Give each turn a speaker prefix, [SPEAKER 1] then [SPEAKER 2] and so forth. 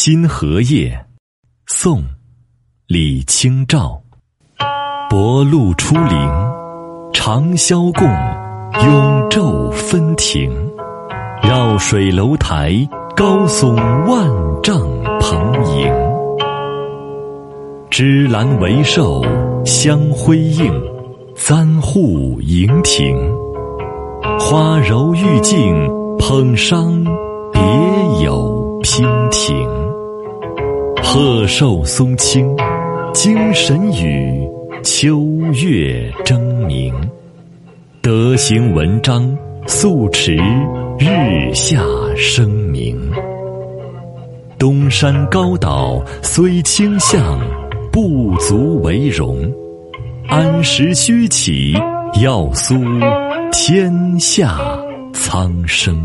[SPEAKER 1] 新荷叶，宋，李清照。薄露初临，长宵共，永昼分庭。绕水楼台，高耸万丈蓬瀛。芝兰为寿，相辉映，簪户盈庭。花柔玉净，捧觞别有娉婷。鹤寿松青，精神与，秋月争明。德行文章，素持日下生明。东山高岛虽清向，不足为荣。安时虚起，要苏天下苍生。